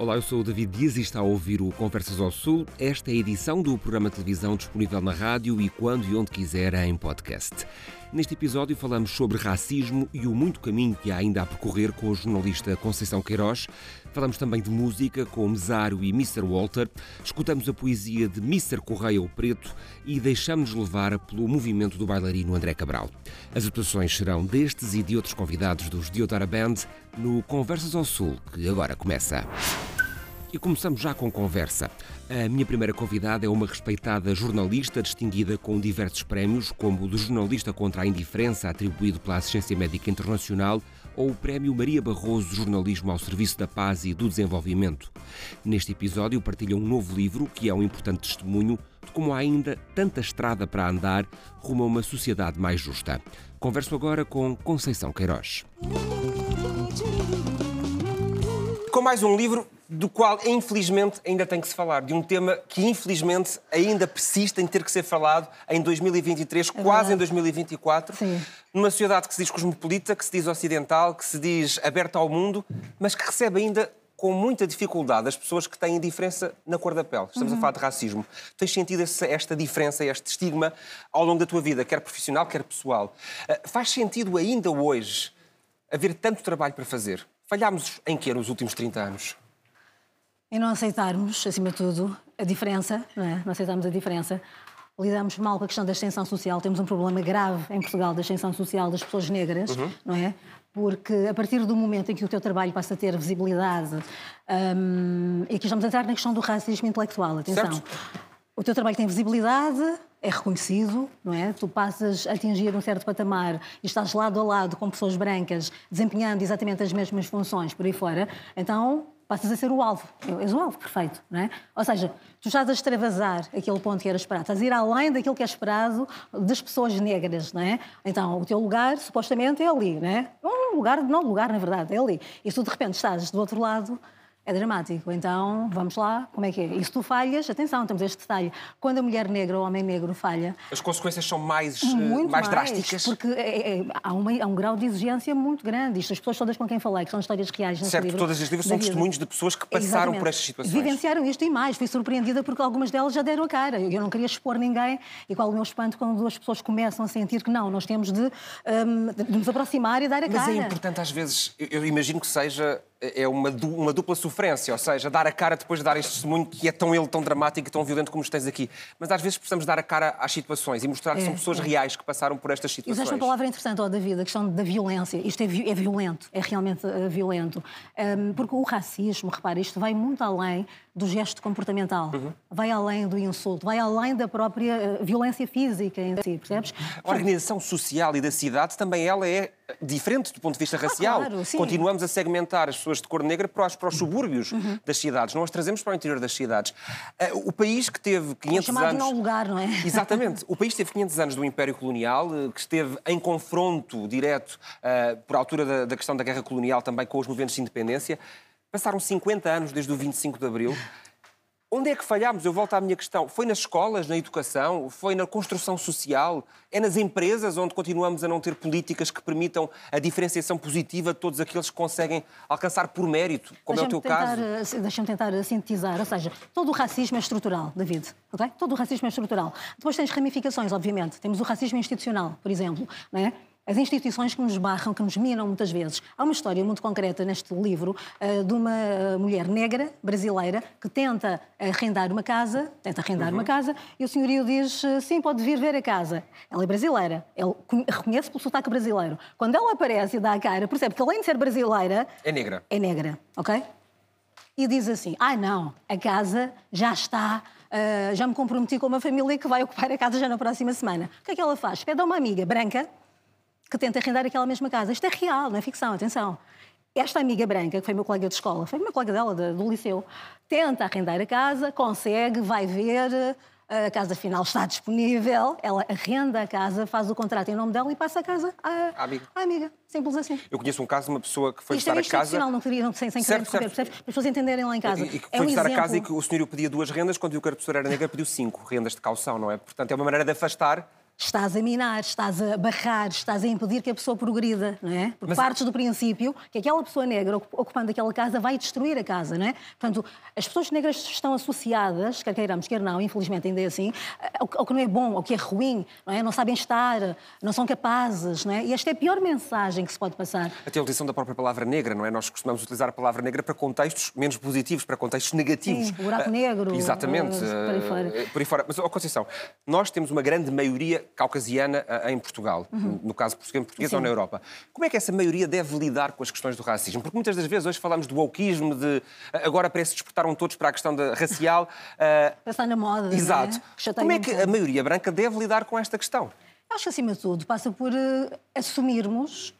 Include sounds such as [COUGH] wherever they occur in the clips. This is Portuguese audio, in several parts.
Olá, eu sou o David Dias e está a ouvir o Conversas ao Sul. Esta é a edição do programa de televisão disponível na rádio e quando e onde quiser em podcast. Neste episódio falamos sobre racismo e o muito caminho que há ainda a percorrer com o jornalista Conceição Queiroz. Falamos também de música com Mesário e Mr. Walter. Escutamos a poesia de Mr. Correia o Preto e deixamos-nos levar pelo movimento do bailarino André Cabral. As atuações serão destes e de outros convidados dos Diodara Band no Conversas ao Sul, que agora começa. E começamos já com conversa. A minha primeira convidada é uma respeitada jornalista distinguida com diversos prémios, como o do Jornalista contra a Indiferença, atribuído pela Assistência Médica Internacional, ou o Prémio Maria Barroso Jornalismo ao Serviço da Paz e do Desenvolvimento. Neste episódio partilha um novo livro que é um importante testemunho de como há ainda tanta estrada para andar rumo a uma sociedade mais justa. Converso agora com Conceição Queiroz. Com mais um livro do qual, infelizmente, ainda tem que se falar, de um tema que, infelizmente, ainda persiste em ter que ser falado em 2023, é quase em 2024, Sim. numa sociedade que se diz cosmopolita, que se diz ocidental, que se diz aberta ao mundo, mas que recebe ainda com muita dificuldade as pessoas que têm diferença na cor da pele. Estamos uhum. a falar de racismo. Tens sentido esta diferença, este estigma ao longo da tua vida, quer profissional, quer pessoal. Uh, faz sentido ainda hoje haver tanto trabalho para fazer? Falhámos em quê nos últimos 30 anos? Em não aceitarmos, acima de tudo, a diferença, não, é? não aceitarmos a diferença. Lidamos mal com a questão da extensão social. Temos um problema grave em Portugal da extensão social das pessoas negras, uhum. não é? Porque a partir do momento em que o teu trabalho passa a ter visibilidade, um, e aqui estamos a entrar na questão do racismo intelectual, atenção. Certo. O teu trabalho tem visibilidade, é reconhecido, não é? Tu passas a atingir um certo patamar e estás lado a lado com pessoas brancas desempenhando exatamente as mesmas funções por aí fora, então passas a ser o alvo. És o alvo perfeito, não é? Ou seja, tu estás a extravasar aquele ponto que era esperado, estás a ir além daquilo que é esperado das pessoas negras, não é? Então, o teu lugar, supostamente, é ali, não é? Um lugar, não lugar, na verdade, é ali. E tu, de repente, estás do outro lado é dramático. Então, vamos lá, como é que é? E se tu falhas, atenção, temos este detalhe. Quando a mulher negra ou o homem negro falha... As consequências são mais, eh, muito mais, mais drásticas? Porque é, é, há, uma, há, um grau de exigência muito grande. Isto, as pessoas todas com quem falei, que são histórias reais certo, livro... todas as livros são testemunhos de pessoas que passaram Exatamente. por estas situações. Vivenciaram isto e mais. Fui surpreendida porque algumas delas já deram a cara. Eu não queria expor ninguém. E qual o meu espanto quando duas pessoas começam a sentir que não, nós temos de, um, de nos aproximar e dar a Mas cara. Mas é importante às vezes, eu imagino que seja é uma, uma dupla sofrência, ou seja, dar a cara depois de dar este testemunho que é tão ele, tão dramático e tão violento como tens aqui. Mas às vezes precisamos dar a cara às situações e mostrar que é, são pessoas é. reais que passaram por estas situações. Existe uma palavra interessante, oh, David, a questão da violência. Isto é, é violento, é realmente uh, violento. Um, porque o racismo, repara, isto vai muito além do gesto comportamental, uhum. vai além do insulto, vai além da própria uh, violência física em si, percebes? A organização social e da cidade também ela é diferente do ponto de vista ah, racial. Claro, Continuamos a segmentar as pessoas de cor negra para os, para os subúrbios uhum. das cidades, não as trazemos para o interior das cidades. Uh, o país que teve 500 é anos... não lugar, não é? [LAUGHS] Exatamente. O país teve 500 anos do Império Colonial, uh, que esteve em confronto direto, uh, por altura da, da questão da guerra colonial, também com os movimentos de independência. Passaram 50 anos desde o 25 de Abril. Onde é que falhámos? Eu volto à minha questão. Foi nas escolas, na educação? Foi na construção social? É nas empresas onde continuamos a não ter políticas que permitam a diferenciação positiva de todos aqueles que conseguem alcançar por mérito, como é o teu tentar, caso? Eh, deixa-me tentar sintetizar. Ou seja, todo o racismo é estrutural, David. Okay? Todo o racismo é estrutural. Depois tens ramificações, obviamente. Temos o racismo institucional, por exemplo. Não é? As instituições que nos barram, que nos minam muitas vezes. Há uma história muito concreta neste livro uh, de uma mulher negra, brasileira, que tenta arrendar uma casa, tenta arrendar uhum. uma casa, e o senhorio diz, eh, sim, pode vir ver a casa. Ela é brasileira, ele reconhece pelo sotaque brasileiro. Quando ela aparece e dá a cara, percebe que além de ser brasileira... É negra. É negra, ok? E diz assim, ah não, a casa já está... Uh, já me comprometi com uma família que vai ocupar a casa já na próxima semana. O que é que ela faz? Pede a uma amiga branca que tenta arrendar aquela mesma casa. Isto é real, não é ficção, atenção. Esta amiga branca, que foi meu colega de escola, foi uma colega dela do liceu, tenta arrendar a casa, consegue, vai ver, a casa final está disponível, ela arrenda a casa, faz o contrato em nome dela e passa a casa à, à amiga. À amiga. Simples assim. Eu conheço um caso de uma pessoa que foi Isto visitar é a casa. não queria, não, sem, sem certo, querer percebes? Para as pessoas entenderem lá em casa. E, e que é foi é um visitar exemplo... a casa e que o senhor pedia duas rendas, quando a professora era negra, pediu cinco rendas de calção, não é? Portanto, é uma maneira de afastar estás a minar, estás a barrar, estás a impedir que a pessoa progrida, não é? Porque Mas... partes do princípio que aquela pessoa negra ocupando aquela casa vai destruir a casa, não é? Portanto, as pessoas negras estão associadas, quer queiramos, quer não, infelizmente ainda é assim, ao que não é bom, ao que é ruim, não é? Não sabem estar, não são capazes, não é? E esta é a pior mensagem que se pode passar. Até a utilização da própria palavra negra, não é? Nós costumamos utilizar a palavra negra para contextos menos positivos, para contextos negativos. Sim, buraco negro. Uh, exatamente. Uh, por aí fora. Uh, por aí fora. Mas, oh, Conceição, nós temos uma grande maioria caucasiana em Portugal, uhum. no caso português, português ou na Europa. Como é que essa maioria deve lidar com as questões do racismo? Porque muitas das vezes hoje falamos do wokeismo, de agora parece que despertaram todos para a questão da racial. Uh... Está na moda. Exato. É? Como é que a maioria branca deve lidar com esta questão? Acho que, acima de tudo, passa por uh, assumirmos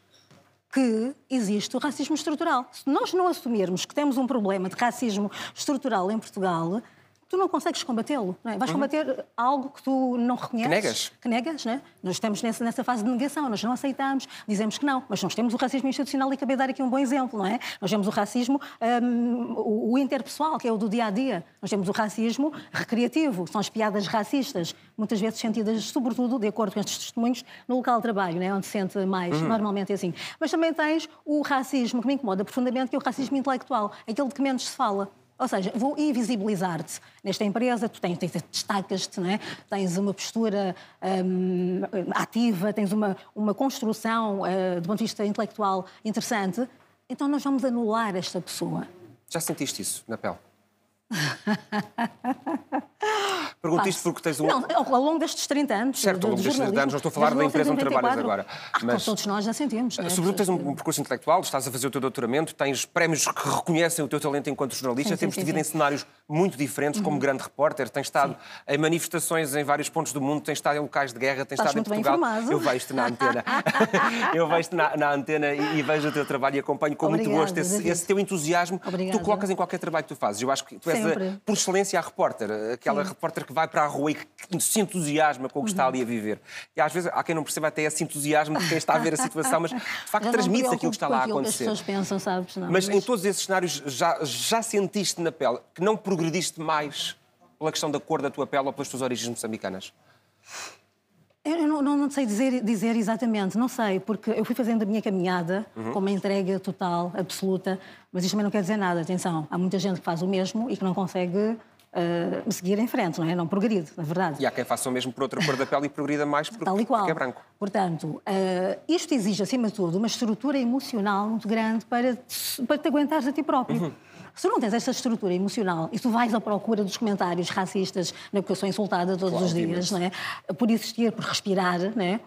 que existe o racismo estrutural. Se nós não assumirmos que temos um problema de racismo estrutural em Portugal, tu não consegues combatê-lo. É? Vais uhum. combater algo que tu não reconheces. Que negas. Que negas, né? Nós estamos nessa, nessa fase de negação, nós não aceitamos, dizemos que não. Mas nós temos o racismo institucional e acabei de dar aqui um bom exemplo, não é? Nós temos o racismo, um, o, o, interpessoal, que é o do dia a dia. Nós temos o racismo recreativo, são as piadas racistas, muitas vezes sentidas, sobretudo, de acordo com estes testemunhos, no local de trabalho, né? onde se sente mais. Uhum. Normalmente é assim. Mas também tens o racismo que me incomoda profundamente, que é o racismo intelectual, aquele de que menos se fala. Ou seja, vou invisibilizar-te nesta empresa, tu tens, tens destacas-te, é? tens uma postura um, ativa, tens uma, uma construção uh, do ponto de vista intelectual interessante, então nós vamos anular esta pessoa. Já sentiste isso na pele? [LAUGHS] Pergunto isto porque tens um. Não, ao longo destes 30 anos. Certo, ao longo destes 30 anos, não estou a falar da empresa onde trabalhas agora. Ah, mas todos nós já sentimos. É? Sobretudo tens um percurso intelectual, estás a fazer o teu doutoramento, tens prémios que reconhecem o teu talento enquanto jornalista, sim, temos sim, te vindo em cenários muito diferentes, uhum. como grande repórter, tens estado sim. em manifestações em vários pontos do mundo, tens estado em locais de guerra, tens estás estado em Portugal. Eu vejo-te na antena. [LAUGHS] Eu vejo-te na, na, antena e, e, vejo o teu trabalho e acompanho com Obrigada, muito gosto esse, esse, teu entusiasmo que tu colocas em qualquer trabalho que tu fazes. Eu acho que tu és, por excelência, a repórter, aquela repórter que vai para a rua e que se entusiasma com o que está ali a viver. E às vezes há quem não perceba até esse entusiasmo de quem está a ver a [LAUGHS] situação, mas de facto transmite aquilo que está lá a acontecer. Que as pensam, sabes? Não, mas, mas, em todos esses cenários já, já sentiste na pele que não progrediste mais pela questão da cor da tua pele ou pelas tuas origens moçambicanas? Eu não, não, não, sei dizer, dizer exatamente, não sei, porque eu fui fazendo a minha caminhada uhum. com uma entrega total, absoluta, mas isto também não quer dizer nada, atenção. Há muita gente que faz o mesmo e que não consegue uh, seguir em frente, não é? Não progride, na verdade. E há quem faça o mesmo por outra cor da pele e progrida mais porque, Tal e qual. porque é branco. Portanto, uh, isto exige, acima de tudo, uma estrutura emocional muito grande para te, para te aguentares a ti próprio. Uhum. Se tu não tens esta estrutura emocional e tu vais à procura dos comentários racistas, né, porque eu sou insultada todos claro, os dias, não é? por existir, por respirar, não é?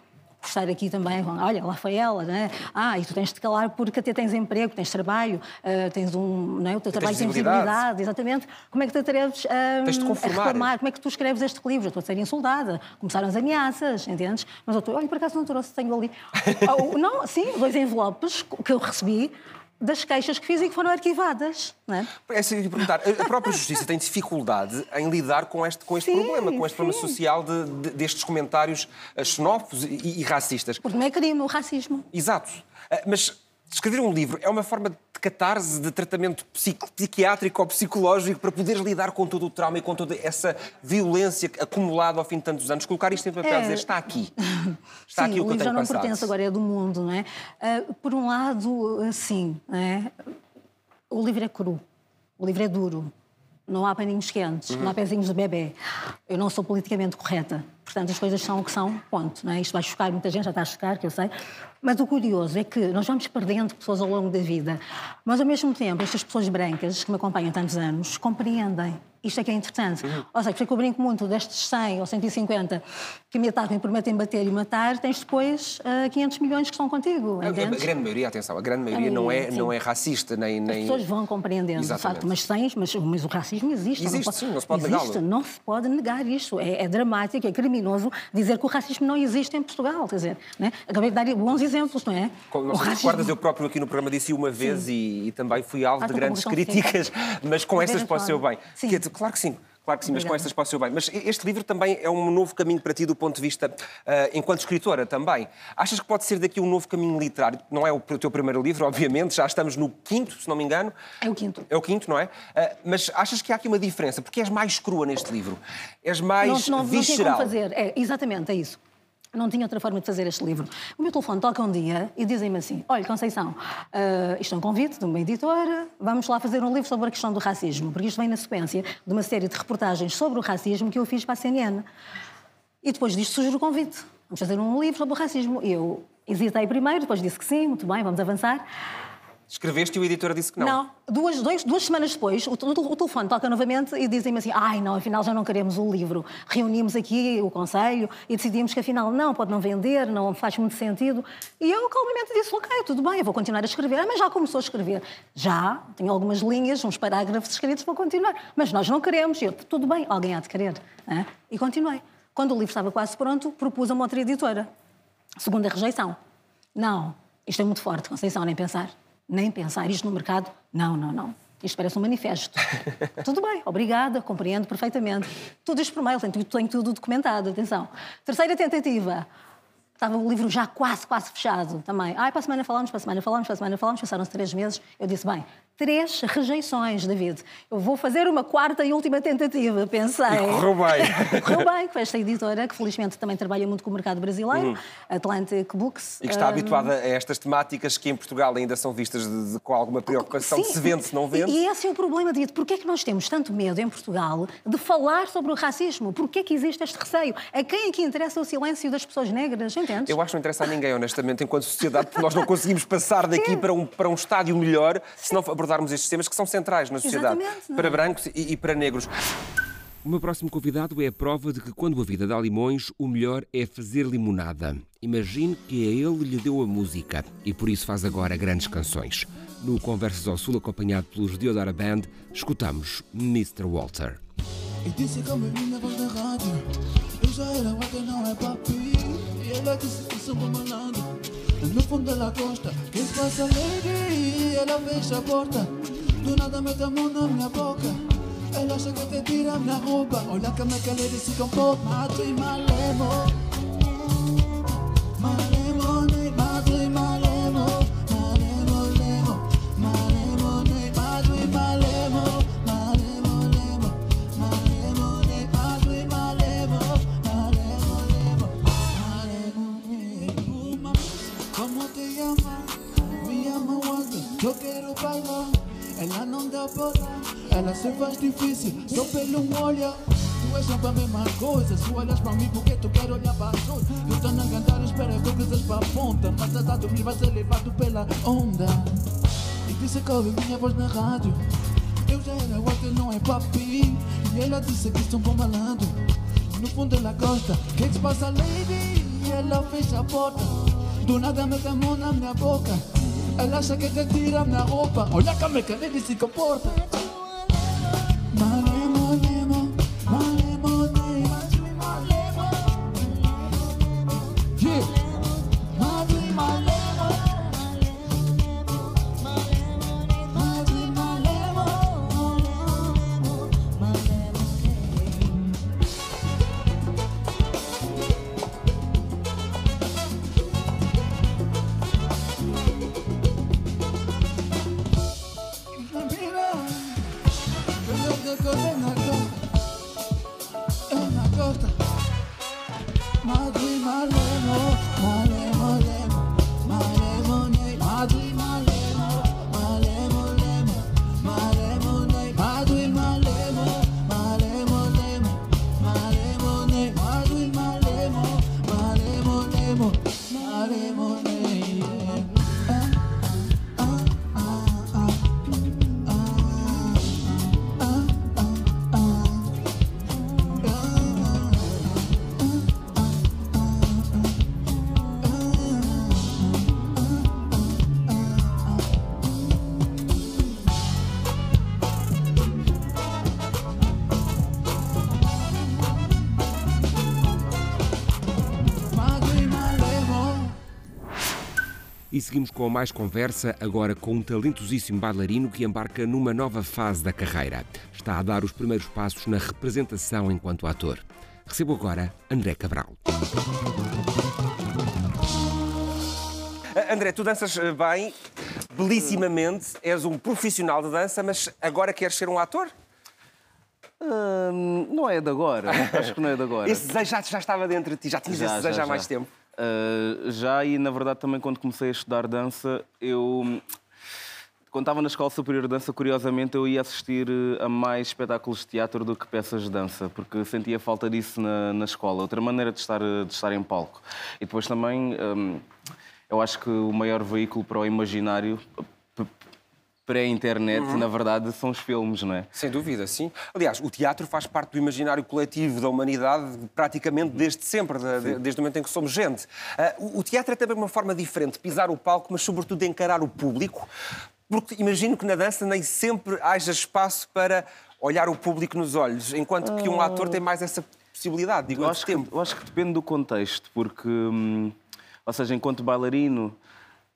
por estar aqui também, olha, lá foi ela, né? Ah, e tu tens de calar porque até tens emprego, tens trabalho, uh, tens um, não é? o teu trabalho tem visibilidade, exatamente. Como é que te atreves a, a reclamar? Como é que tu escreves este livro? Eu estou a ser insultada. Começaram as ameaças, entendes? Mas eu estou, olha, por acaso não trouxe, tenho ali. [LAUGHS] oh, não, sim, dois envelopes que eu recebi das queixas que fiz e que foram arquivadas. Não é? É assim perguntar. A própria [LAUGHS] Justiça tem dificuldade em lidar com este, com este sim, problema, com este sim. problema social de, de, destes comentários eh, xenófobos e, e, racistas. Porque não é crime o racismo. Exato. Eh, mas escrever um livro é uma forma de catarse, de tratamento psiquiátrico ou psicológico para poderes lidar com todo o trauma e com toda essa violência acumulada ao fim de tantos anos. Colocar isto em papel e é... dizer está aqui. [LAUGHS] Está sim, aqui o que eu tenho já não passado. pertence agora, é do mundo, não é? Uh, por um lado, sim, é? o livro é cru, o livro é duro. Não há paninhos quentes, uhum. não há pezinhos de bebê. Eu não sou politicamente correta. Portanto, as coisas são o que são, ponto. Não é? Isto vai chocar muita gente, já está a chocar, que eu sei. Mas o curioso é que nós vamos perdendo pessoas ao longo da vida, mas ao mesmo tempo estas pessoas brancas que me acompanham há tantos anos compreendem isto é que é interessante. Uhum. Ou seja, porque eu brinco muito destes 100 ou 150 que me atacam e prometem bater e matar, tens depois uh, eh, 500 milhões que estão contigo. A, a, grande maioria, atenção, a grande maioria, a não, é, não é racista, nem, nem... As pessoas vão compreendendo, de facto, mas, mas, mas o racismo existe. Existe, não sim, não se pode negá-lo. Não se pode negar isto. É, é, dramático, é criminoso dizer que o racismo não existe em Portugal. Quer dizer, né? acabei de dar bons exemplos, não é? Como, não racismo... recordas, eu próprio aqui no programa disse uma vez e, e, também fui alvo ah, de grandes críticas, [LAUGHS] mas com essas pode ser bem. Sim. Que, claro que sim. Claro que sim, Obrigada. mas com estas para o seu bem. Mas este livro também é um novo caminho para ti do ponto de vista, uh, enquanto escritora também. Achas que pode ser daqui um novo caminho literário? Não é o teu primeiro livro, [LAUGHS] obviamente, já estamos no quinto, se não me engano. É o quinto. É o quinto, não é? Uh, mas achas que há aqui uma diferença? Porque és mais crua neste livro. És mais não, não, visceral. Não tem como fazer. É, exatamente, é isso. Não tinha outra forma de fazer este livro. O meu telefone toca um dia e dizem-me assim: Olha, Conceição, uh, isto é um convite de uma editora, vamos lá fazer um livro sobre a questão do racismo, porque isto vem na sequência de uma série de reportagens sobre o racismo que eu fiz para a CNN. E depois disto surge o convite: vamos fazer um livro sobre o racismo. Eu hesitei primeiro, depois disse que sim, muito bem, vamos avançar. Escreveste e o editor disse que não. Não. Duas, dois, duas semanas depois, o, o, o telefone toca novamente e dizem-me assim: ai, não, afinal já não queremos o livro. Reunimos aqui o conselho e decidimos que afinal não, pode não vender, não faz muito sentido. E eu calmamente disse: ok, tudo bem, eu vou continuar a escrever. Ah, mas já começou a escrever. Já, tenho algumas linhas, uns parágrafos escritos, vou continuar. Mas nós não queremos. E eu, tudo bem, alguém há de querer. É? E continuei. Quando o livro estava quase pronto, propus a uma outra editora. Segunda rejeição. Não, isto é muito forte, Conceição, nem pensar nem pensar isto no mercado. Não, não, não. Isto parece um manifesto. [LAUGHS] tudo bem, obrigada, compreendo perfeitamente. Tudo isto por mail, tenho, tenho tudo documentado, atenção. Terceira tentativa. Estava o livro já quase, quase fechado também. Ai, para a semana falamos, para a semana falamos, para a semana falamos, passaram-se três meses. Eu disse, bem, três rejeições, David. Eu vou fazer uma quarta e última tentativa, pensei. E correu bem. [LAUGHS] correu bem, com esta editora, que felizmente também trabalha muito com o mercado brasileiro, uhum. Atlantic Books. E que está um... habituada a estas temáticas que em Portugal ainda são vistas de, de, com alguma preocupação, Sim. se vende, se não vende. E, esse é o problema, David. Porquê é que nós temos tanto medo em Portugal de falar sobre o racismo? Porquê é que existe este receio? A quem é que interessa o silêncio das pessoas negras, entendes? Eu acho que não interessa a ninguém, honestamente, enquanto sociedade, porque nós não conseguimos passar daqui para um, para um estádio melhor se não abordarmos estes temas que são centrais na sociedade, para brancos e, e para negros. O meu próximo convidado é a prova de que quando a vida dá limões, o melhor é fazer limonada. Imagine que a ele lhe deu a música e por isso faz agora grandes canções. No Conversas ao Sul, acompanhado pelos Deodara Band, escutamos Mr. Walter. E disse que eu me vinha voz da rádio Eu já era não é papi E ela disse que sou No fundo da costa Que se passa lady Ela fecha a porta. Do nada mete a mão na minha boca. Ela que te tira a minha roupa. Olha como é que ela se comporta Mato e Malemo, Yo quiero bailar ela não dá bola, ela se faz difícil só pelo olhar. Tu és sempre a mesma coisa, se olhas para mim porque tu quer olhar para outras. Eu estou a cantar, espera que cruzas para a ponta, mas a dar dormir vai ser levado pela onda. E disse que ouvi minha voz na rádio. Eu já era o que não é papi. E ela disse que estou bom malandro. No fundo ela gosta, que que se passa, lady? E ela fecha a porta. Do nada mete a mão na minha boca. el asa que te tira una ropa. Oye, acá me quedé y si comporta. E seguimos com mais conversa, agora com um talentosíssimo bailarino que embarca numa nova fase da carreira. Está a dar os primeiros passos na representação enquanto ator. Recebo agora André Cabral. André, tu danças eh, bem, belissimamente, és um profissional de dança, mas agora queres ser um ator? Hum, não é de agora. [LAUGHS] Acho que não é de agora. Esse desejo já, já estava dentro de ti, já tinhas esse desejo há mais tempo. Uh, já e na verdade também quando comecei a estudar dança, eu quando estava na Escola Superior de Dança, curiosamente, eu ia assistir a mais espetáculos de teatro do que peças de dança, porque sentia falta disso na, na escola, outra maneira de estar, de estar em palco. E depois também, hum, eu acho que o maior veículo para o imaginário pré-internet, uhum. na verdade, são os filmes, não é? Sem dúvida, sim. Aliás, o teatro faz parte do imaginário coletivo da humanidade praticamente desde sempre, de, desde o momento em que somos gente. Uh, o teatro é também uma forma diferente de pisar o palco, mas sobretudo de encarar o público, porque imagino que na dança nem sempre haja espaço para olhar o público nos olhos, enquanto que um ator tem mais essa possibilidade, digo, eu acho, tempo. Que, eu acho que depende do contexto, porque, hum, ou seja, enquanto bailarino,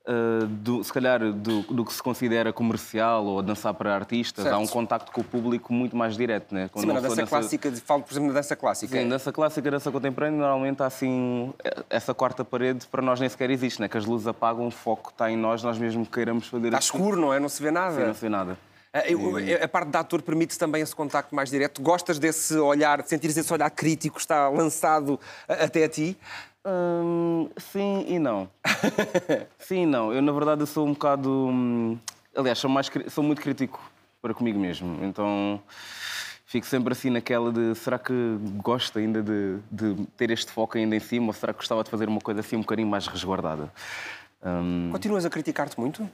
Uh, do, se calhar do, do, que se considera comercial ou dançar para artistas, certo. há um contacto com o público muito mais direto, né? Quando Sim, na dança nessa... clássica, falo por exemplo na dança clássica. Sim, dança clássica, dança contemporânea, normalmente há assim essa quarta parede para nós nem sequer existe, né? Que as luzes apagam, o foco está em nós, nós mesmo queiramos fazer. Está assim. escuro, não é? Não se vê nada. Sim, não se vê nada. A, a parte de ator permite também esse contacto mais direto. Gostas desse olhar, de sentir esse olhar crítico que está lançado até a ti? Hum, sim e não. [LAUGHS] sim e não. Eu, na verdade, sou um bocado. Hum, aliás, sou, mais, sou muito crítico para comigo mesmo. Então fico sempre assim naquela de será que gosto ainda de, de, ter este foco ainda em cima ou será que gostava de fazer uma coisa assim um bocadinho mais resguardada? Hum... Continuas a criticar-te muito?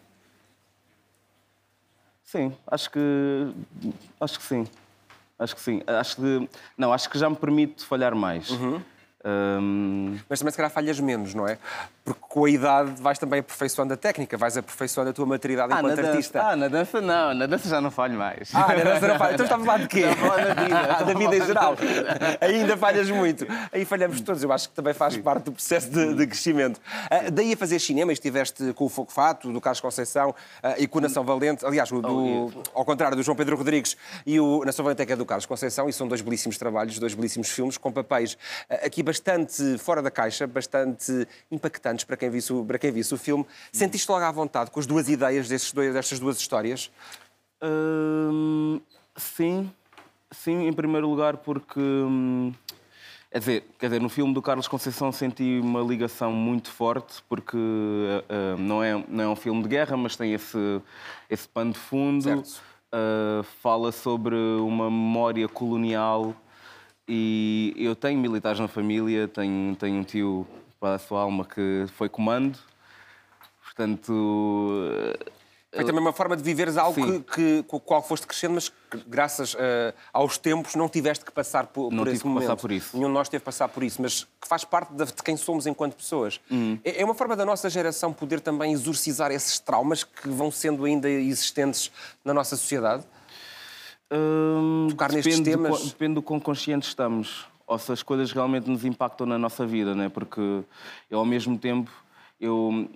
Sim, acho que acho que sim. Acho que sim. Acho que não, acho que já me permite falhar mais. Uhum. Um... Mas também se calhar falhas menos, não é? Porque com a idade vais também aperfeiçoando a técnica, vais aperfeiçoando a tua maturidade ah, enquanto artista. Ah, na dança não, na dança já não falho mais. Ah, na dança não falho. Então estamos lá de quê? [LAUGHS] [LAUGHS] da vida. da vida em geral. [LAUGHS] Ainda falhas muito. Aí falhamos todos, eu acho que também faz Sim. parte do processo de, de crescimento. Uh, daí a fazer cinema, estiveste com o Fogo Fato, do Carlos Conceição uh, e com o Nação Valente, aliás, o, do, oh, ao contrário do João Pedro Rodrigues e o Nação Valente é que é do Carlos Conceição, e são dois belíssimos trabalhos, dois belíssimos filmes com papéis uh, aqui bastante fora da caixa, bastante impactantes para quem visse o, para quem visse o filme. Sentiste logo à vontade com as duas ideias destes dois, destas duas histórias? Hum, sim, sim, em primeiro lugar porque. Hum, quer dizer, quer dizer, no filme do Carlos Conceição senti uma ligação muito forte, porque uh, não, é, não é um filme de guerra, mas tem esse, esse pano de fundo. Uh, fala sobre uma memória colonial e eu tenho militares na família, tenho, tenho um tio para a sua alma que foi comando, portanto. Foi também uma forma de viveres algo que, que, com o qual foste crescendo, mas que, graças uh, aos tempos não tiveste que passar por, não por esse momento. Passar por isso. Nenhum de nós teve que passar por isso, mas que faz parte de, de quem somos enquanto pessoas. Uhum. É, é uma forma da nossa geração poder também exorcizar esses traumas que vão sendo ainda existentes na nossa sociedade? Hum, Tocar nestes temas? Do, depende do quão conscientes estamos. Ou se as coisas realmente nos impactam na nossa vida, né? porque eu, ao mesmo tempo, eu.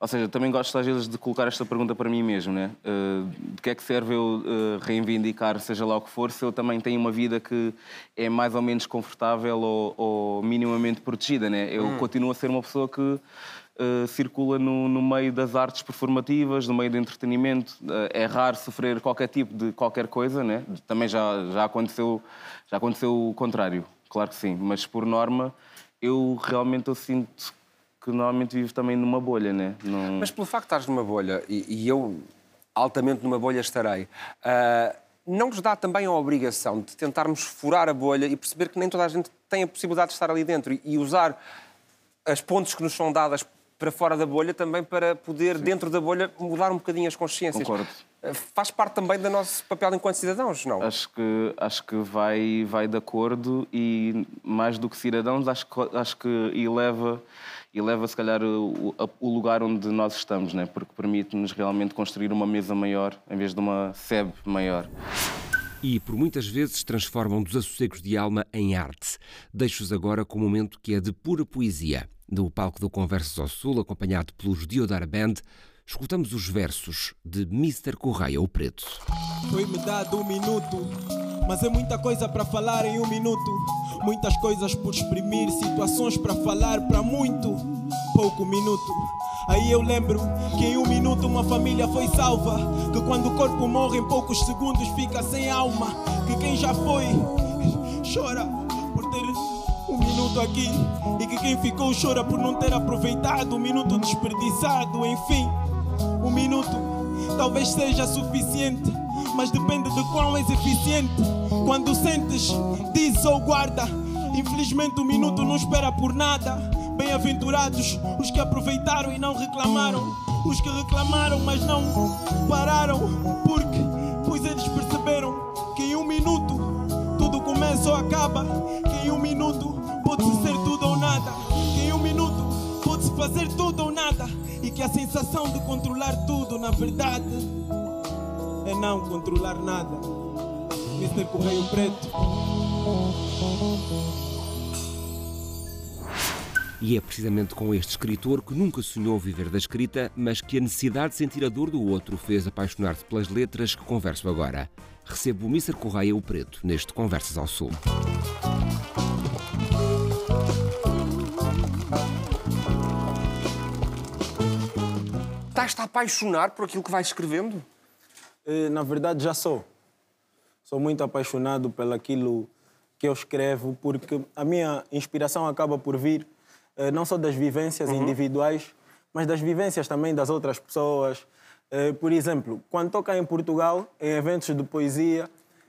Ou seja, também gosto às vezes de colocar esta pergunta para mim mesmo, né? Uh, de que é que serve eu uh, reivindicar, seja lá o que for, se eu também tenho uma vida que é mais ou menos confortável ou, ou minimamente protegida, né? Eu hum. continuo a ser uma pessoa que uh, circula no, no, meio das artes performativas, no meio do entretenimento. Uh, é raro sofrer qualquer tipo de qualquer coisa, né? Também já, já, aconteceu, já aconteceu o contrário, claro que sim. Mas por norma, eu realmente eu sinto que normalmente vivo também numa bolha, né? Não... Mas pelo facto de estares numa bolha, e, e eu altamente numa bolha estarei, uh, não nos dá também a obrigação de tentarmos furar a bolha e perceber que nem toda a gente tem a possibilidade de estar ali dentro e usar as pontes que nos são dadas para fora da bolha também para poder, Sim. dentro da bolha, mudar um bocadinho as consciências. Concordo. Eh, faz parte também do nosso papel enquanto cidadãos, não? Acho que, acho que vai, vai de acordo e, mais do que cidadãos, acho que, acho que eleva, eleva se calhar, o, o lugar onde nós estamos, né? porque permite-nos realmente construir uma mesa maior em vez de uma sebe maior e por muitas vezes transformam desassossegos de alma em arte. Deixo-os agora com um momento que é de pura poesia. Do palco do Conversas ao Sul, acompanhado pelos Diodar Band, escutamos os versos de Mr. Correia, o Preto. Foi-me dado um minuto, mas é muita coisa para falar em um minuto. Muitas coisas por exprimir, situações para falar para muito pouco minuto. Aí eu lembro que em um minuto uma família foi salva. Que quando o corpo morre em poucos segundos fica sem alma. Que quem já foi chora por ter minuto aqui. E que quem ficou chora por não ter aproveitado um minuto desperdiçado. Enfim, um minuto talvez seja suficiente. Mas depende de quão és eficiente. Quando sentes, diz ou guarda. Infelizmente o minuto não espera por nada. Bem-aventurados os que aproveitaram e não reclamaram, os que reclamaram, mas não pararam, porque sensação de controlar tudo, na verdade, é não controlar nada. Mr. Correio Preto. E é precisamente com este escritor que nunca sonhou viver da escrita, mas que a necessidade de sentir a dor do outro fez apaixonar-se pelas letras que converso agora. Recebo o Mr. Correia o Preto neste Conversas ao Sul. Estás-te a apaixonar por aquilo que vais escrevendo? Eh, na verdade, já sou. Sou muito apaixonado pelo aquilo que eu escrevo, porque a minha inspiração acaba por vir eh, não só das vivências uhum. individuais, mas das vivências também das outras pessoas. Eh, por exemplo, quando estou cá em Portugal, em eventos de poesia,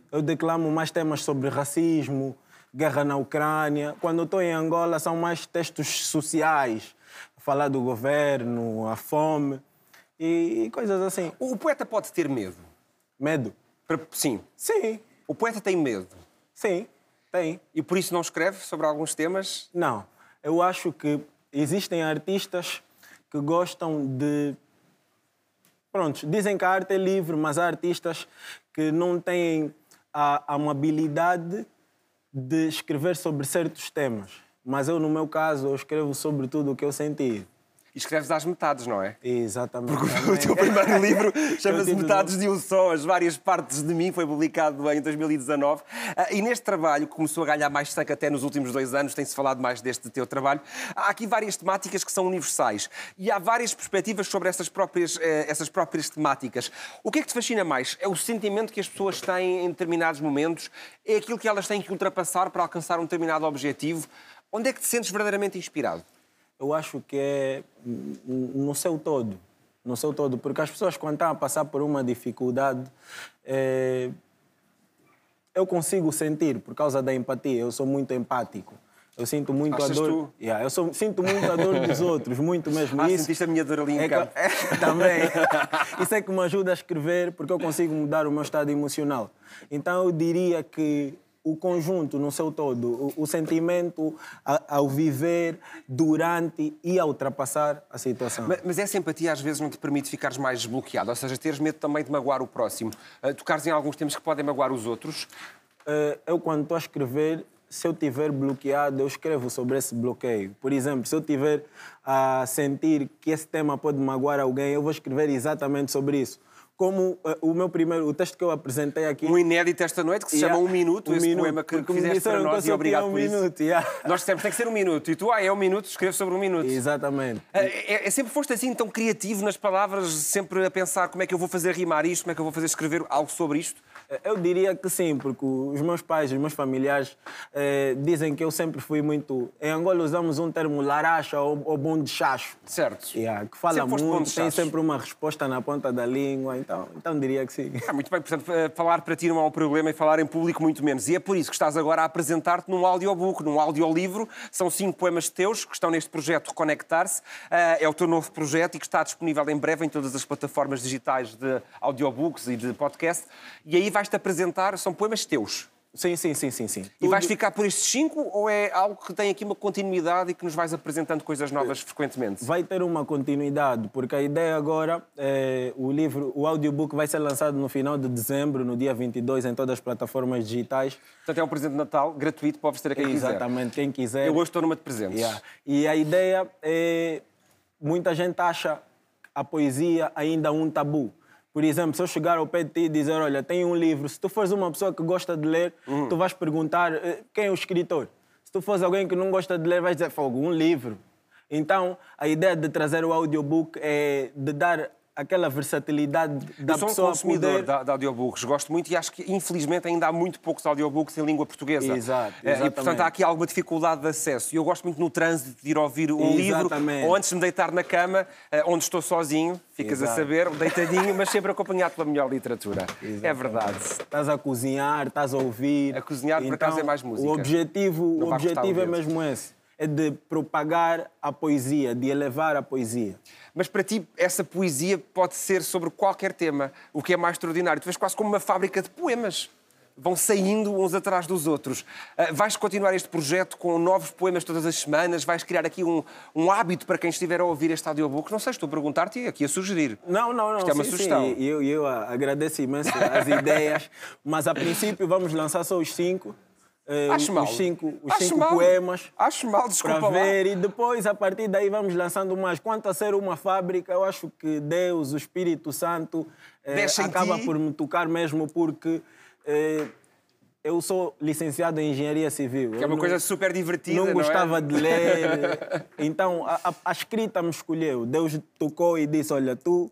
eu declamo mais temas sobre racismo, guerra na Ucrânia. Quando estou em Angola, são mais textos sociais, falar do governo, a fome e coisas assim. O poeta pode ter medo? Medo? Sim. Sim. O poeta tem medo? Sim, tem. E por isso não escreve sobre alguns temas? Não eu acho que existem artistas que gostam de. Pronto, dizem que a arte é livre, mas há artistas que não têm a amabilidade de escrever sobre certos temas. Mas eu, no meu caso, eu escrevo sobre tudo o que eu senti e escreves às metades, não é? Exatamente. Porque o teu primeiro [LAUGHS] livro chama-se Metades de um Só, as várias partes de mim, foi publicado em 2019. Ah, e neste trabalho, que começou a ganhar mais destaque até nos últimos dois anos, tem-se falado mais deste teu trabalho, há aqui várias temáticas que são universais. E há várias perspectivas sobre essas próprias, eh, essas próprias temáticas. O que é que te fascina mais? É o sentimento que as pessoas têm em determinados momentos? É aquilo que elas têm que ultrapassar para alcançar um determinado objetivo? Onde é que te sentes verdadeiramente inspirado? Eu acho que é no seu todo. No seu todo. Porque as pessoas, quando estão a passar por uma dificuldade, é... eu consigo sentir, por causa da empatia. Eu sou muito empático. Eu sinto muito Achas a dor. Tu? Yeah, eu sou, sinto muito a dor dos outros, muito mesmo. Ah, Isso sentiste a minha dor ali em é campo. Que... [LAUGHS] Também. Isso é que me ajuda a escrever, porque eu consigo mudar o meu estado emocional. Então eu diria que o conjunto no seu todo, o, o sentimento a, ao viver durante e a ultrapassar a situação. Mas, mas, essa empatia às vezes não te permite ficares mais desbloqueado, ou seja, teres medo também de magoar o próximo, uh, tocares em alguns temas que podem magoar os outros? Uh, eu, quando estou a escrever, se eu tiver bloqueado, eu escrevo sobre esse bloqueio. Por exemplo, se eu tiver a sentir que esse tema pode magoar alguém, eu vou escrever exatamente sobre isso como uh, o meu primeiro, o texto que eu apresentei aqui. Um inédito esta noite que se yeah, chama Um Minuto, um esse minuto, poema que, que fizeste para nós e obrigado um por minuto, isso. Yeah. [LAUGHS] Nós dissemos tem que ser um minuto e tu, ah, é um minuto, escreve sobre um minuto. Exatamente. Uh, é, é, sempre foste assim tão criativo nas palavras, sempre a pensar como é que eu vou fazer rimar isto, como é que eu vou fazer escrever algo sobre isto? Eu diria que sim, porque os meus pais, os meus familiares eh, dizem que eu sempre fui muito. Em Angola usamos um termo laracha ou, ou bom de chacho. Certo. Yeah, que fala muito, tem sempre uma resposta na ponta da língua, então, então diria que sim. Ah, muito bem, portanto, eh, falar para ti não é um problema e falar em público muito menos. E é por isso que estás agora a apresentar-te num audiobook, num audiolivro. São cinco poemas teus que estão neste projeto Conectar-se. Eh, é o teu novo projeto e que está disponível em breve em todas as plataformas digitais de audiobooks e de podcast. E aí vai vais-te apresentar, são poemas teus. Sim, sim, sim, sim, sim. E vais ficar por estes cinco ou é algo que tem aqui uma continuidade e que nos vais apresentando coisas novas frequentemente? Vai ter uma continuidade, porque a ideia agora é o livro, o audiobook vai ser lançado no final de dezembro, no dia 22, em todas as plataformas digitais. Portanto, é um presente de Natal gratuito para oferecer a quem Exatamente, quiser. Exatamente, quem quiser. Eu hoje estou numa de presentes. Yeah. E a ideia é... Muita gente acha a poesia ainda um tabu. Por exemplo, se eu chegar ao pé de ti e dizer, olha, tem um livro, se tu fores uma pessoa que gosta de ler, uhum. tu vais perguntar eh, quem é o escritor. Se tu fores alguém que não gosta de ler, vais dizer, fogo, um livro. Então, a ideia de trazer o audiobook é de dar aquela versatilidade da Eu sou pessoa um consumidor poder... de, de audiobooks, gosto muito e acho que infelizmente ainda há muito poucos audiobooks em língua portuguesa. Exato, Eh, E portanto há aqui alguma dificuldade de acesso. E eu gosto muito no trânsito de ir ouvir um Exatamente. livro ou antes de me deitar na cama, eh, onde estou sozinho, ficas a Exato. saber, deitadinho, mas sempre acompanhado pela melhor literatura. É verdade. Estás a cozinhar, estás a ouvir. A cozinhar, por acaso, é mais música. O objetivo, Não o objetivo é mesmo esse. É de propagar a poesia, de elevar a poesia. Mas para ti, essa poesia pode ser sobre qualquer tema, o que é mais extraordinário. Tu vês quase como uma fábrica de poemas. Vão saindo uns atrás dos outros. Ah, vais continuar este projeto com novos poemas todas as semanas? Vais criar aqui um, um hábito para quem estiver a ouvir este audiobook? Não sei, estou a perguntar-te e aqui a sugerir. Não, não, não. Isto é uma sim, sugestão. Sim. Eu, eu agradeço imenso as [LAUGHS] ideias, mas a princípio vamos lançar só os cinco. Eh, Acho mal. Os cinco, os Acho cinco mal. poemas. Acho mal, desculpa para lá. ver e depois a partir daí vamos lançando mais. Quanto a ser uma fábrica, eu acho que Deus, o Espírito Santo, em acaba por me tocar mesmo porque eh, eu sou licenciado em engenharia civil. Que é Eu uma não- coisa super divertida, não não é? gostava de ler. [LAUGHS] Então a, a- a escrita me escolheu. Deus tocou e disse: Olha, tu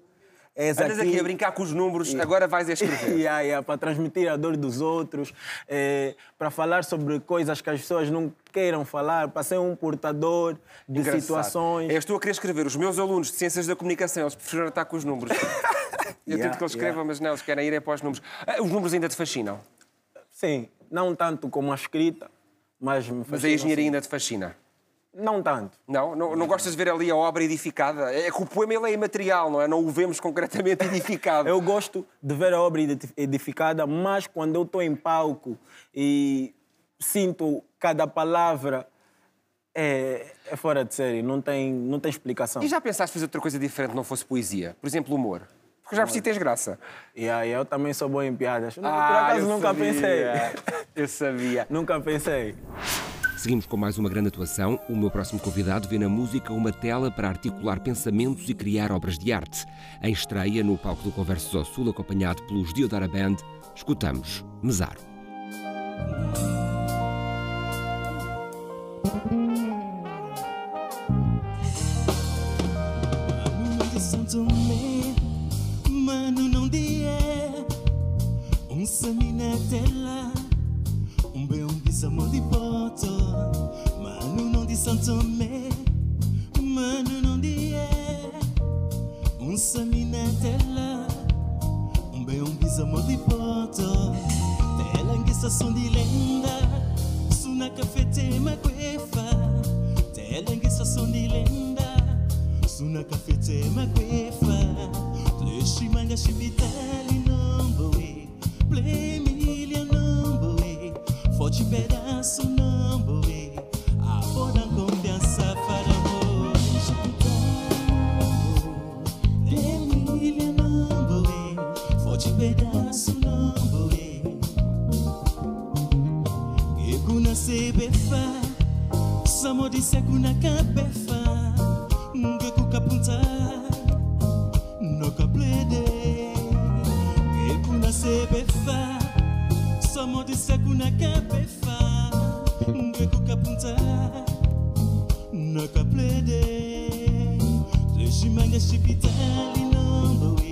és Andas aqui. aqui a brincar com os números, agora vais a escrever. [LAUGHS] Yeah, yeah, para transmitir a dor dos outros, eh, para falar sobre coisas que as pessoas não queiram falar, para ser um portador de Engraçado. situações. És tu a querer escrever. Os meus alunos de Ciências da Comunicação, eles preferem estar com os números. [LAUGHS] Eu Yeah, tento que eles escrevam, yeah. mas não, eles querem ir é para os números. Ah, Os números ainda te fascinam, Sim, não tanto como a escrita, mas me mas a engenharia sim. ainda te fascina. Não tanto. Não? não? Não gostas de ver ali a obra edificada? É que o poema ele é imaterial, não é? Não o vemos [LAUGHS] concretamente edificado. Eu gosto de ver a obra edi- edificada, mas quando eu estou em palco e sinto cada palavra, é, é fora de série, não tem, não tem explicação. E já pensaste fazer outra coisa diferente não fosse poesia? Por exemplo, humor? Porque já percebi que tens graça. E aí eu também sou bom em piadas. Não, por Ah, acaso nunca sabia. pensei. Eu sabia. [LAUGHS] nunca pensei. Seguimos com mais uma grande atuação. O meu próximo convidado vê na música uma tela para articular pensamentos e criar obras de arte. Em estreia no palco do Conversas ao Sul, acompanhado pelos Diodara Band, escutamos Mesaro. Mano não é Um tela, bem um bisamo de poto Mano não de Santo Tomé, mano não de é Um samina tela, um bem um bisamo de poto Tela em estação de lenda, suna cafete maquefa Tela em estação de lenda Suna kafete makwefa Leshimanga shibitali nomboe Play million nomboe Forte pedaço nomboe Aboda confiança para hoje Play million nomboe Forte pedaço nomboe Eguna sebefa Samodi sekuna kabefa Nakaplede, the Shimanga Shipita, Linondo.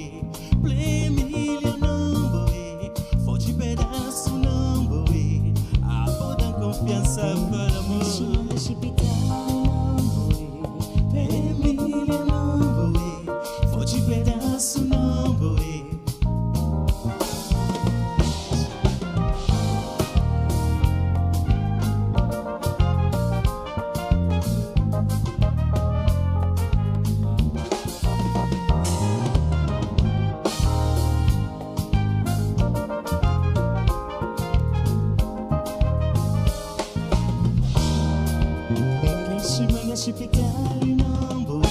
Leshimanga shipitali não vou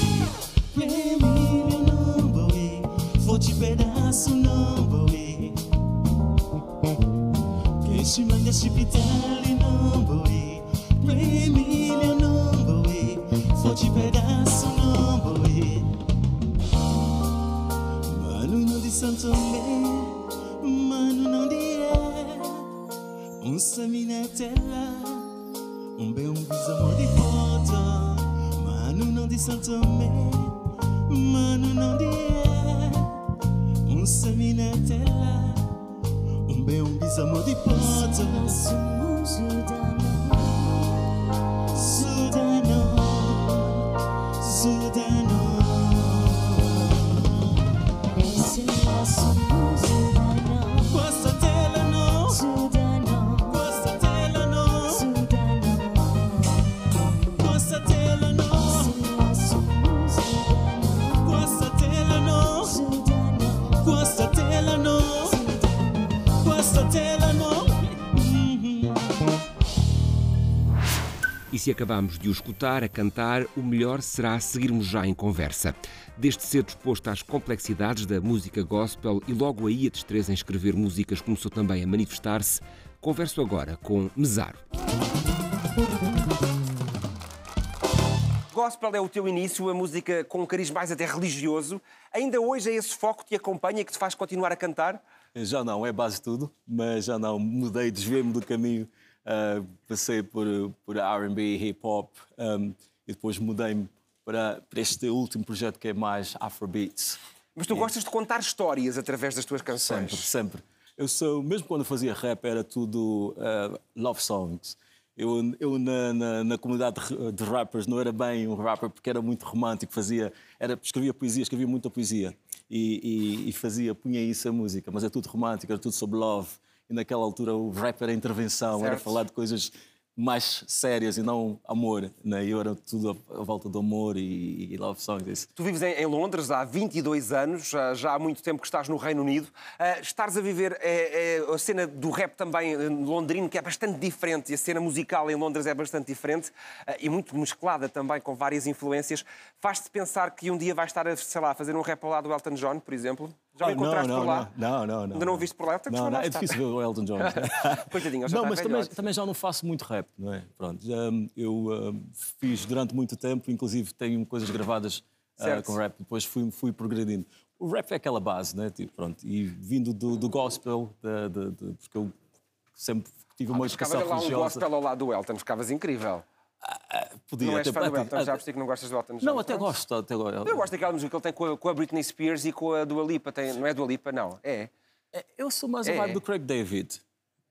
Emília não vou Forte pedaço não vou Leshimanga shipitali não vou Emília não vou Forte pedaço não vou Mano não de Santo Tomé Mano não de é Um samina tela. Um bem um bisa de foto, Mano não de se acabamos de o escutar a cantar, o melhor será seguirmos já em conversa. Desde cedo exposto às complexidades da música gospel e logo aí a destreza em escrever músicas começou também a manifestar-se, converso agora com Mesaro. Gospel é o teu início, a música com um cariz mais até religioso. Ainda hoje é esse foco que te acompanha, que te faz continuar a cantar? Já não, é base tudo, mas já não, mudei, desviei-me do caminho Uh, passei por, por R&B, hip hop um, e depois mudei-me para, para, este último projeto que é mais Afrobeats. Mas tu e... gostas de contar histórias através das tuas canções? Sempre, sempre. Eu sou, mesmo quando fazia rap, era tudo uh, love songs. Eu, eu na, na, na, comunidade de rappers não era bem um rapper porque era muito romântico, fazia, era, escrevia poesia, escrevia muita poesia e, e, e fazia, punha isso a música, mas é tudo romântico, era tudo sobre love e naquela altura o rap era intervenção, certo. era falar de coisas mais sérias e não amor, né? E era tudo à volta do amor e, e love songs. Isso. Tu vives em, Londres há 22 anos, já, há muito tempo que estás no Reino Unido. Uh, estares a viver é, é, a cena do rap também eh, londrino, que é bastante diferente, e a cena musical em Londres é bastante diferente uh, e muito mesclada também com várias influências. Faz-te pensar que um dia vais estar a, sei lá, a fazer um rap ao lado do Elton John, por exemplo? Já o encontraste não, por lá? Não, não, não. Ainda não o viste por lá? Não, não, é difícil ver o Elton John. [LAUGHS] Coitadinho, já Não, mas também, também, já não faço muito rap, não é? Pronto, já, eu uh, fiz durante muito tempo, inclusive tenho coisas gravadas uh, com rap, depois fui, fui progredindo. O rap é aquela base, né? Tipo, pronto, e vindo do, do gospel, de, de, de, porque eu sempre tive uma ah, educação religiosa. lá um gospel ao lado do Elton, ficavas incrível. Ah, podia não és fã do Elton, já percebi que não gostas do Elton John. Não, até gosto. Até. Eu gosto daquela música que ele tem com a, com a Britney Spears e com a Dua Lipa. Tem, não é Dua Lipa, não. É. é eu sou mais é. a do Craig David.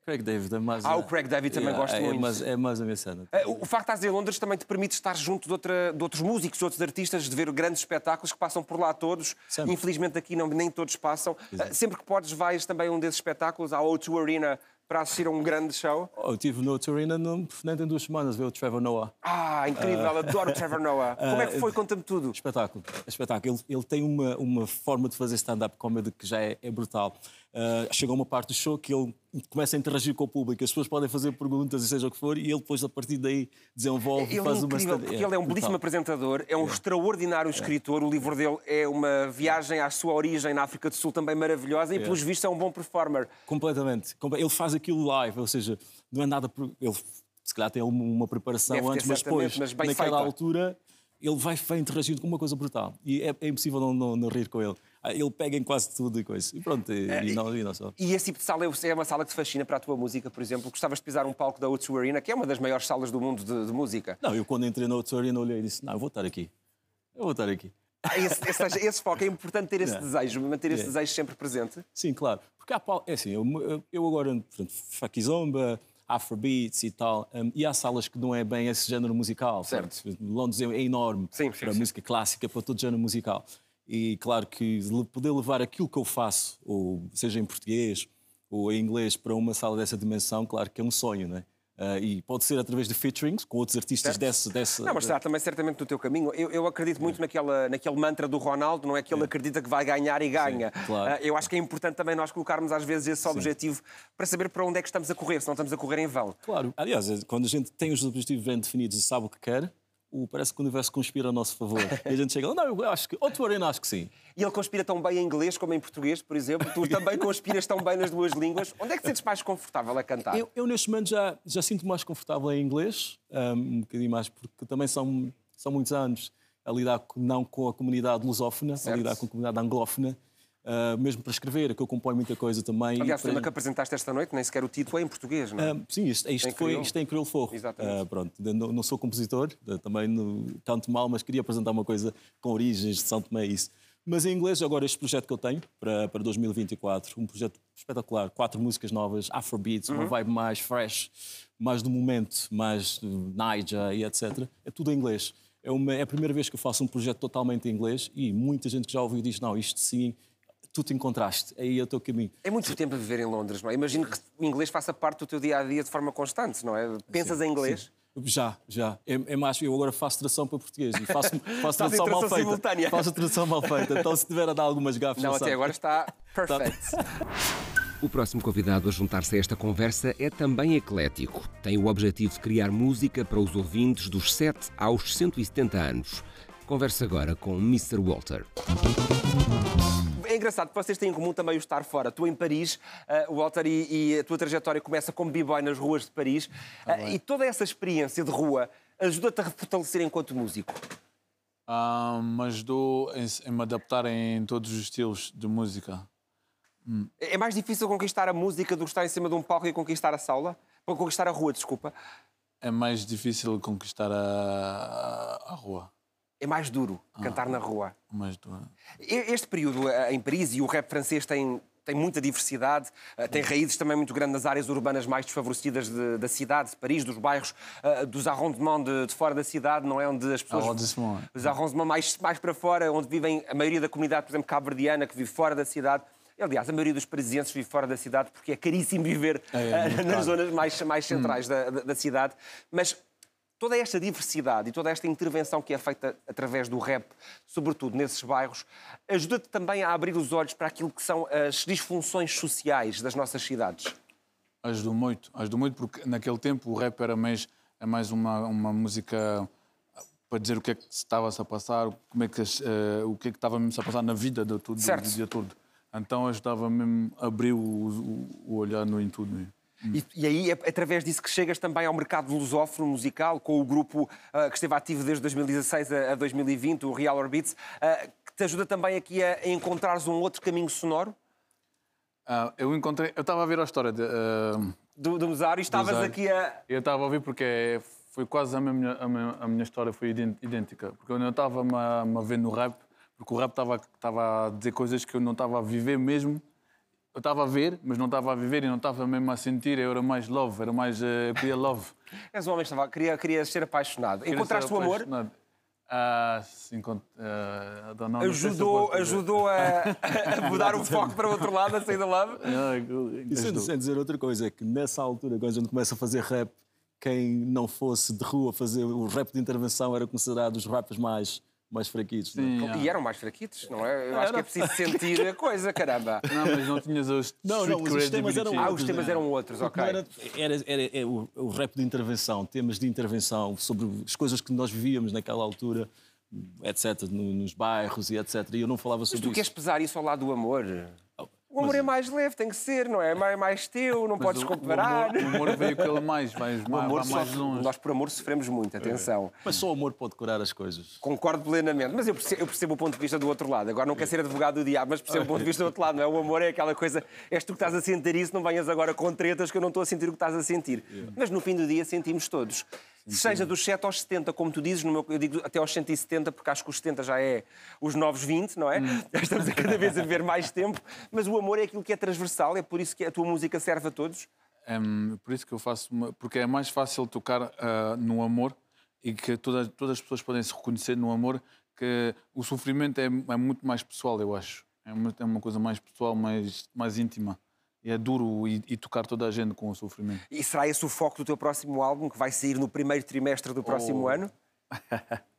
Craig David é mais... Ah, o Craig David também yeah, gosto é, muito. Mas, é mais a minha cena. É, o facto de estás em Londres também te permite estar junto de, outra, de outros músicos, de outros artistas, de ver grandes espetáculos que passam por lá todos. Sempre. Infelizmente aqui não, nem todos passam. Exato. Sempre que podes vais também a um desses espetáculos, à O2 Arena, para assistir a um grande show? Oh, eu estive no Torino nem tem duas semanas, ver o Trevor Noah. Ah, incrível, uh... adoro o Trevor Noah. [LAUGHS] Como é que foi? Conta-me tudo. Espetáculo, espetáculo. Ele, ele tem uma, uma forma de fazer stand-up comedy que já é, é brutal. Uh, chega uma parte do show que ele começa a interagir com o público, as pessoas podem fazer perguntas e seja o que for, e ele depois a partir daí desenvolve ele é faz é incrível, uma porque ele é um belíssimo apresentador, é um é. extraordinário escritor, o livro dele é uma viagem à sua origem na África do Sul também maravilhosa e pelos vistos é um bom performer. Completamente. Ele faz aquilo live, ou seja, não é nada... Ele se calhar tem uma preparação Deve antes, mas depois, mas naquela feita. altura, ele vai, vai interagindo com uma coisa brutal. E é, é impossível não, não, não rir com ele. Ah, ele pega em quase tudo e coisa. E pronto, e, é, e, não, e não só. E esse tipo de sala é uma sala que te fascina para a tua música, por exemplo? Gostavas de pisar um palco da O2 Arena, que é uma das maiores salas do mundo de, de música? Não, eu quando entrei na O2 Arena olhei e disse, não, eu vou estar aqui. Eu vou estar aqui. Ah, esse, esse, esse, foco, é importante ter esse yeah. desejo, manter esse yeah. desejo sempre presente? Sim, claro. Porque há é assim, eu, eu agora, portanto, Faki Zomba, Afrobeats e tal, um, e há salas que não é bem esse género musical. Certo. Londres é enorme sim, sim, para sim. música clássica, para todo género musical. E claro que poder levar aquilo que eu faço, ou seja em português ou em inglês, para uma sala dessa dimensão, claro que é um sonho, não é? Uh, e pode ser através de featurings com outros artistas desse, desse. Não, mas está também certamente no teu caminho. Eu, eu acredito muito naquela, naquele mantra do Ronaldo, não é que ele acredita que vai ganhar e ganha. Sim, claro. uh, eu acho que é importante também nós colocarmos às vezes esse Sim. objetivo para saber para onde é que estamos a correr, se não estamos a correr em vão. Claro. Aliás, quando a gente tem os objetivos bem definidos e sabe o que quer, o, parece que o universo conspira a nosso favor. E a gente chega lá, não, eu acho que, outro Arena acho que sim. E ele conspira tão bem em inglês como em português, por exemplo. Tu também conspiras tão bem nas duas línguas. Onde é que te sentes mais confortável a cantar? Eu, eu neste momento, já, já sinto mais confortável em inglês, um, um bocadinho mais, porque também são, são muitos anos a lidar com, não com a comunidade lusófona, certo. a lidar com a comunidade anglófona. Uh, mesmo para escrever, que eu componho muita coisa também. Aliás, o tema que apresentaste esta noite, nem sequer o título é em português, não é? Uh, sim, isto, isto, foi, isto é em crioulo forro. Exatamente. Uh, pronto, não, não, sou compositor, também não canto mal, mas queria apresentar uma coisa com origens de São Tomé, isso. Mas em inglês, agora este projeto que eu tenho para, para 2024, um projeto espetacular, quatro músicas novas, Afrobeats, uhum. uma vibe mais fresh, mais do momento, mais Niger e etc. É tudo em inglês. É, uma, é a primeira vez que eu faço um projeto totalmente em inglês e muita gente que já ouviu diz, não, isto sim, tu te encontraste, aí é o teu caminho. É muito tempo a viver em Londres, não é? Imagino que o inglês faça parte do teu dia-a-dia -dia de forma constante, não é? Pensas sim, em inglês? Sim. Já, já. É, é, mais, eu agora faço tradução para português e [LAUGHS] faço, faço tradução mal feita. Simultânea. Faço a tradução mal feita. Então, se tiver a dar algumas gafas. Não, até agora está [LAUGHS] perfeito. O próximo convidado a juntar-se a esta conversa é também eclético. Tem o objetivo de criar música para os ouvintes dos 7 aos 170 anos. Conversa agora com Mr. Walter engraçado que vocês têm em comum também o estar fora. Tu em Paris, uh, Walter, e, e, a tua trajetória começa como b-boy nas ruas de Paris. Uh, e toda essa experiência de rua ajuda-te a fortalecer enquanto músico? Ah, me ajudou em, em, me adaptar em todos os estilos de música. Hum. É mais difícil conquistar a música do que estar em cima de um palco e conquistar a saula? Conquistar a rua, desculpa. É mais difícil conquistar a, a, a rua é mais duro ah, cantar na rua. Mais duro. Este período eh, em Paris e o rap francês tem, tem muita diversidade, eh, tem raízes também muito grandes nas áreas urbanas mais desfavorecidas de, da cidade, de Paris, dos bairros, uh, dos arrondements de, de, fora da cidade, não é? Onde as pessoas. Os arrondements mais, mais para fora, onde vivem a maioria da comunidade, por exemplo, cabo-verdiana, que vive fora da cidade. Aliás, a maioria dos parisienses vive fora da cidade porque é caríssimo viver é, é, nas claro. zonas mais, mais centrais hum. da, da, da cidade. Mas toda esta diversidade e toda esta intervenção que é feita através do rap, sobretudo nesses bairros, ajuda-te também a abrir os olhos para aquilo que são as disfunções sociais das nossas cidades? Ajudou muito, ajudou muito porque naquele tempo o rap era mais, é mais uma, uma música para dizer o que é que estava-se a passar, como é que, uh, o que é que estava mesmo a passar na vida de todo, do dia todo. Então ajudava mesmo a abrir o, o, o olhar no, em tudo. E, e, aí é através disso que chegas também ao mercado lusófono musical, com o grupo uh, que esteve ativo desde 2016 a, a 2020, o Real Orbits, uh, que te ajuda também aqui a, a encontrares um outro caminho sonoro? Uh, eu encontrei, eu estava a ver a história de, do, do Musar e estavas aqui a. Eu estava a ouvir porque foi quase a minha, a minha, a minha história foi idêntica. Porque eu estava-me a, a ver no rap, porque o rap estava a dizer coisas que eu não estava a viver mesmo eu estava a ver, mas não estava a viver e não estava mesmo a sentir, eu era mais love, era mais. Uh, eu queria love. [LAUGHS] És um homem que estava, queria, queria ser apaixonado. Queria Encontraste ser o amor? Ah, sim, uh, não, ajudou, não ajudou a, a [LAUGHS] mudar o foco para o outro lado, a sair do lado? e sem, sem dizer outra coisa, é que nessa altura, quando a gente começa a fazer rap, quem não fosse de rua fazer o rap de intervenção era considerado os rappers mais mais fraquitos. Sim, não? É? E eram mais fraquitos, não é? Eu acho que é preciso sentir a coisa, caramba. Não, mas não tinhas os Não, não, os temas eram Ah, os temas eram outros, ok. Era, era, era, era é o, o, rap de intervenção, temas de intervenção sobre as coisas que nós vivíamos naquela altura, etc., nos bairros e etc. E eu não falava sobre mas tu isso. queres pesar isso ao lado do amor? O amor mas... é mais leve, tem que ser, não é? É mais, mais teu, não mas podes o, comparar. O amor, o amor veio pelo mais, mais, o amor mais longe. Nós, por amor, sofremos muito, atenção. É. Mas só o amor pode curar as coisas. Concordo plenamente, mas eu percebo, eu percebo o ponto de vista do outro lado. Agora não quero ser advogado do diabo, mas percebo o ponto de vista do outro lado, não é? O amor é aquela coisa, és tu que estás a sentir isso, não venhas agora com tretas que eu não estou a sentir o que estás a sentir. Mas no fim do dia sentimos todos seja dos 7 aos 70, como tu dizes, meu, eu digo até aos 170, porque acho que os 70 já é os novos 20, não é? Hum. [LAUGHS] Já estamos a cada vez a ver mais tempo, mas o amor é aquilo que é transversal, é por isso que a tua música serve a todos? É por isso que eu faço, porque é mais fácil tocar uh, no amor e que toda, todas as pessoas podem se reconhecer no amor, que o sofrimento é, é muito mais pessoal, eu acho. É uma, é uma coisa mais pessoal, mais, mais íntima é duro e, e, tocar toda a gente com o sofrimento. E será esse o foco do teu próximo álbum, que vai sair no primeiro trimestre do próximo oh. ano? [LAUGHS]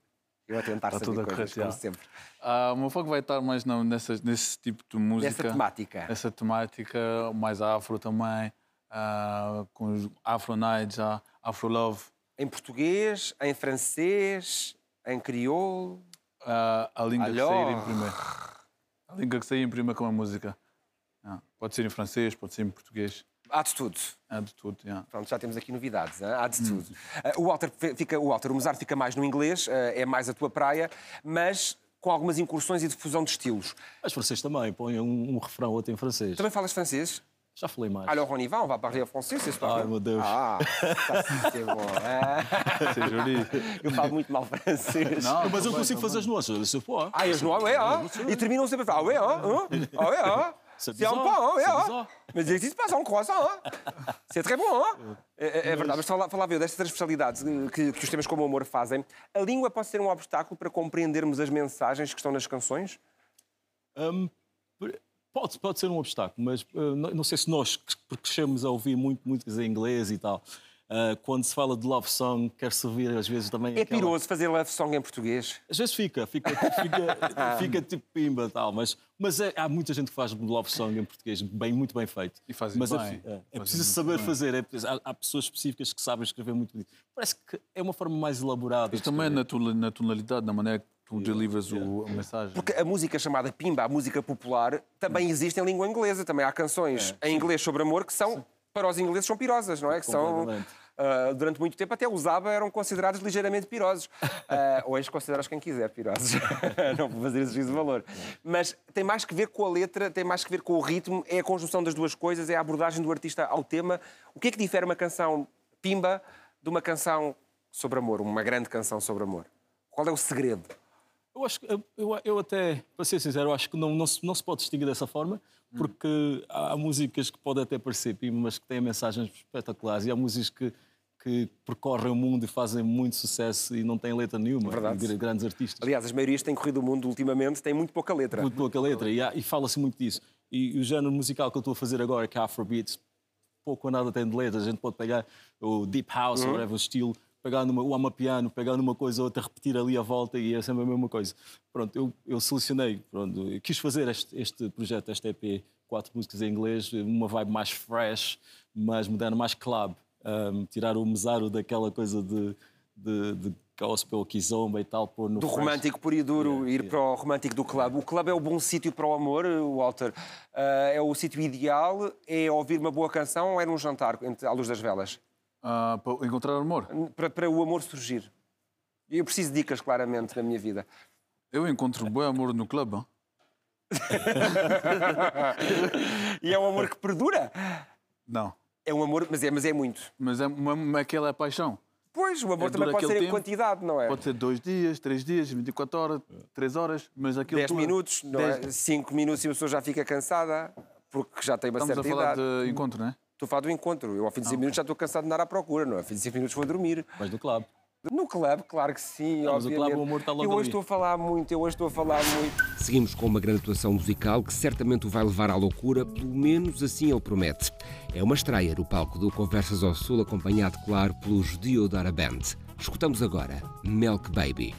Eu a tentar Está saber coisas, como sempre. Ah, o meu foco vai estar mais não, nessa, nesse tipo de música. Nessa temática. Essa temática, mais afro também, uh, com afro nights, uh, afro love. Em português, em francês, em crioulo? Uh, a língua que sair em primeiro. A língua que sair em primeiro com a música. Ah, pode ser em francês, pode ser em português. Há de tudo. Há de tudo, yeah. Pronto, já temos aqui novidades, hein? há de hum. tudo. Uh, o Walter fica, o Walter, o Mozart fica mais no inglês, uh, é mais a tua praia, mas com algumas incursões e difusão de estilos. Os franceses também, põem um, um refrão outro em francês. Também falas francês? Já falei mais. Alors on y va, on va parler français, c'est pas Ai, meu Deus. Ah, c'est bom. [LAUGHS] C'est joli. Eu falo muito mal francês. Não, mas eu consigo fazer as nuances. Eu sou Ah, as nuances, ah. E terminam sempre a falar, ah, oui, ah, ah, oui, ah. C'est bizarre. Pas, oui, ah. Mas existe pas, on croissant, ah. C'est très bon, ah. É, é verdade, mas falava eu destas transversalidades que, que os temas como o amor fazem. A língua pode ser um obstáculo para compreendermos as mensagens que estão nas canções? Um, Pode, pode ser um obstáculo, mas uh, não, não, sei se nós, que crescemos a ouvir muito músicas em inglês e tal, uh, quando se fala de love song, quer-se ouvir às vezes também. É aquela... piroso fazer love song em português? Às vezes fica, fica, fica, [LAUGHS] fica tipo pimba e tal, mas, mas é, há muita gente que faz love song em português bem, muito bem feito. E faz mas bem. É, é, é preciso saber bem. fazer, é, há, há, pessoas específicas que sabem escrever muito bem. Parece que é uma forma mais elaborada. Isto também é na tonalidade, na maneira tu delivers o, a mensagem. Porque a música chamada Pimba, a música popular, também existe em língua inglesa. Também há canções é. em inglês sobre amor que são, Sim. Para os ingleses, são pirosas, não é? Que são. Uh, durante muito tempo até usava, eram considerados ligeiramente pirosos. Uh, [LAUGHS] hoje consideras quem quiser pirosos. [LAUGHS] não vou fazer esse juízo de valor. Mas tem mais que ver com a letra, tem mais que ver com o ritmo, é a conjunção das duas coisas, é a abordagem do artista ao tema. O que é que difere uma canção Pimba de uma canção sobre amor, uma grande canção sobre amor? Qual é o segredo? Eu acho que, eu, eu até, para ser sincero, acho que não, não, se, não se pode distinguir dessa forma, porque há, há músicas que podem até parecer pima, mas que têm mensagens espetaculares, e há músicas que, que percorrem o mundo e fazem muito sucesso e não têm letra nenhuma. Verdade. Grandes artistas. Aliás, as maiorias têm corrido o mundo ultimamente têm muito pouca letra. Muito pouca letra, e, e fala-se muito disso. E, e, o género musical que eu estou a fazer agora, que é Afrobeats, pouco ou nada tem de letras. A gente pode pegar o Deep House, uhum. ou whatever, o estilo, pegar numa, o amapiano, pegar numa coisa ou outra, repetir ali a volta e é sempre a mesma coisa. Pronto, eu, eu selecionei, pronto, eu quis fazer este, este projeto, este EP, quatro músicas em inglês, uma vibe mais fresh, mais moderna, mais club. Um, tirar o mesaro daquela coisa de, de, de gospel, kizomba e tal, pôr no Do fresh. romântico puro e duro, yeah, ir yeah. para o romântico do clube. O clube é o bom sítio para o amor, Walter? Uh, é o sítio ideal? É ouvir uma boa canção ou é num jantar à luz das velas? Uh, para encontrar amor? Para, para o amor surgir. Eu preciso de dicas, claramente, na minha vida. Eu encontro um bom amor no clube. [LAUGHS] e é um amor que perdura? Não. É um amor, mas é, mas é muito. Mas é uma, aquela paixão. Pois, o amor é, também pode ser tempo, em quantidade, não é? Pode ser dois dias, três dias, 24 horas, três horas, mas aquilo... Dez minutos, não é? dez... é? Cinco minutos e a pessoa já fica cansada, porque já tem uma Estamos certa idade. Estamos a falar de encontro, não é? Estou a falar do encontro. Eu, ao fim de 5 ah, minutos, já estou cansado de andar à procura, não é? Ao fim de 5 minutos vou dormir. Mas do clube. No clube, claro que sim, não, obviamente. Mas o clube, o amor está logo Eu hoje estou a falar muito, eu hoje estou a falar muito. Seguimos com uma grande atuação musical que certamente o vai levar à loucura, pelo menos assim ele promete. É uma estreia no palco do Conversas ao Sul, acompanhado, claro, pelos Diodara Band. Escutamos agora Milk Baby.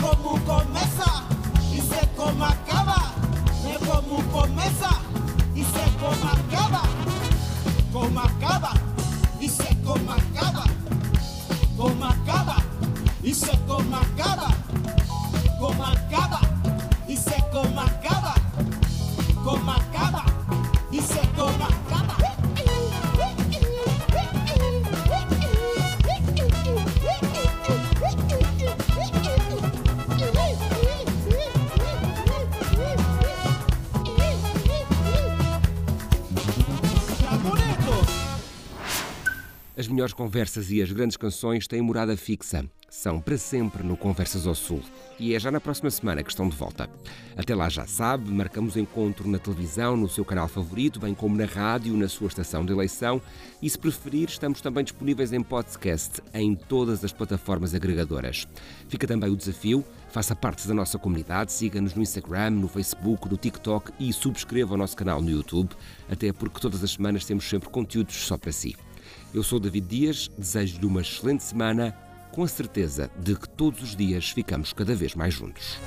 muko muko mes conversas e as grandes canções têm morada fixa. São para sempre no Conversas ao Sul. E é já na próxima semana que estão de volta. Até lá já sabe, marcamos encontro na televisão, no seu canal favorito, bem como na rádio, na sua estação de eleição. E se preferir, estamos também disponíveis em podcast em todas as plataformas agregadoras. Fica também o desafio, faça parte da nossa comunidade, siga-nos no Instagram, no Facebook, no TikTok e subscreva o nosso canal no YouTube, até porque todas as semanas temos sempre conteúdos só para si. Eu sou David Dias, desejo-lhe uma excelente semana, com a certeza de que todos os dias ficamos cada vez mais juntos.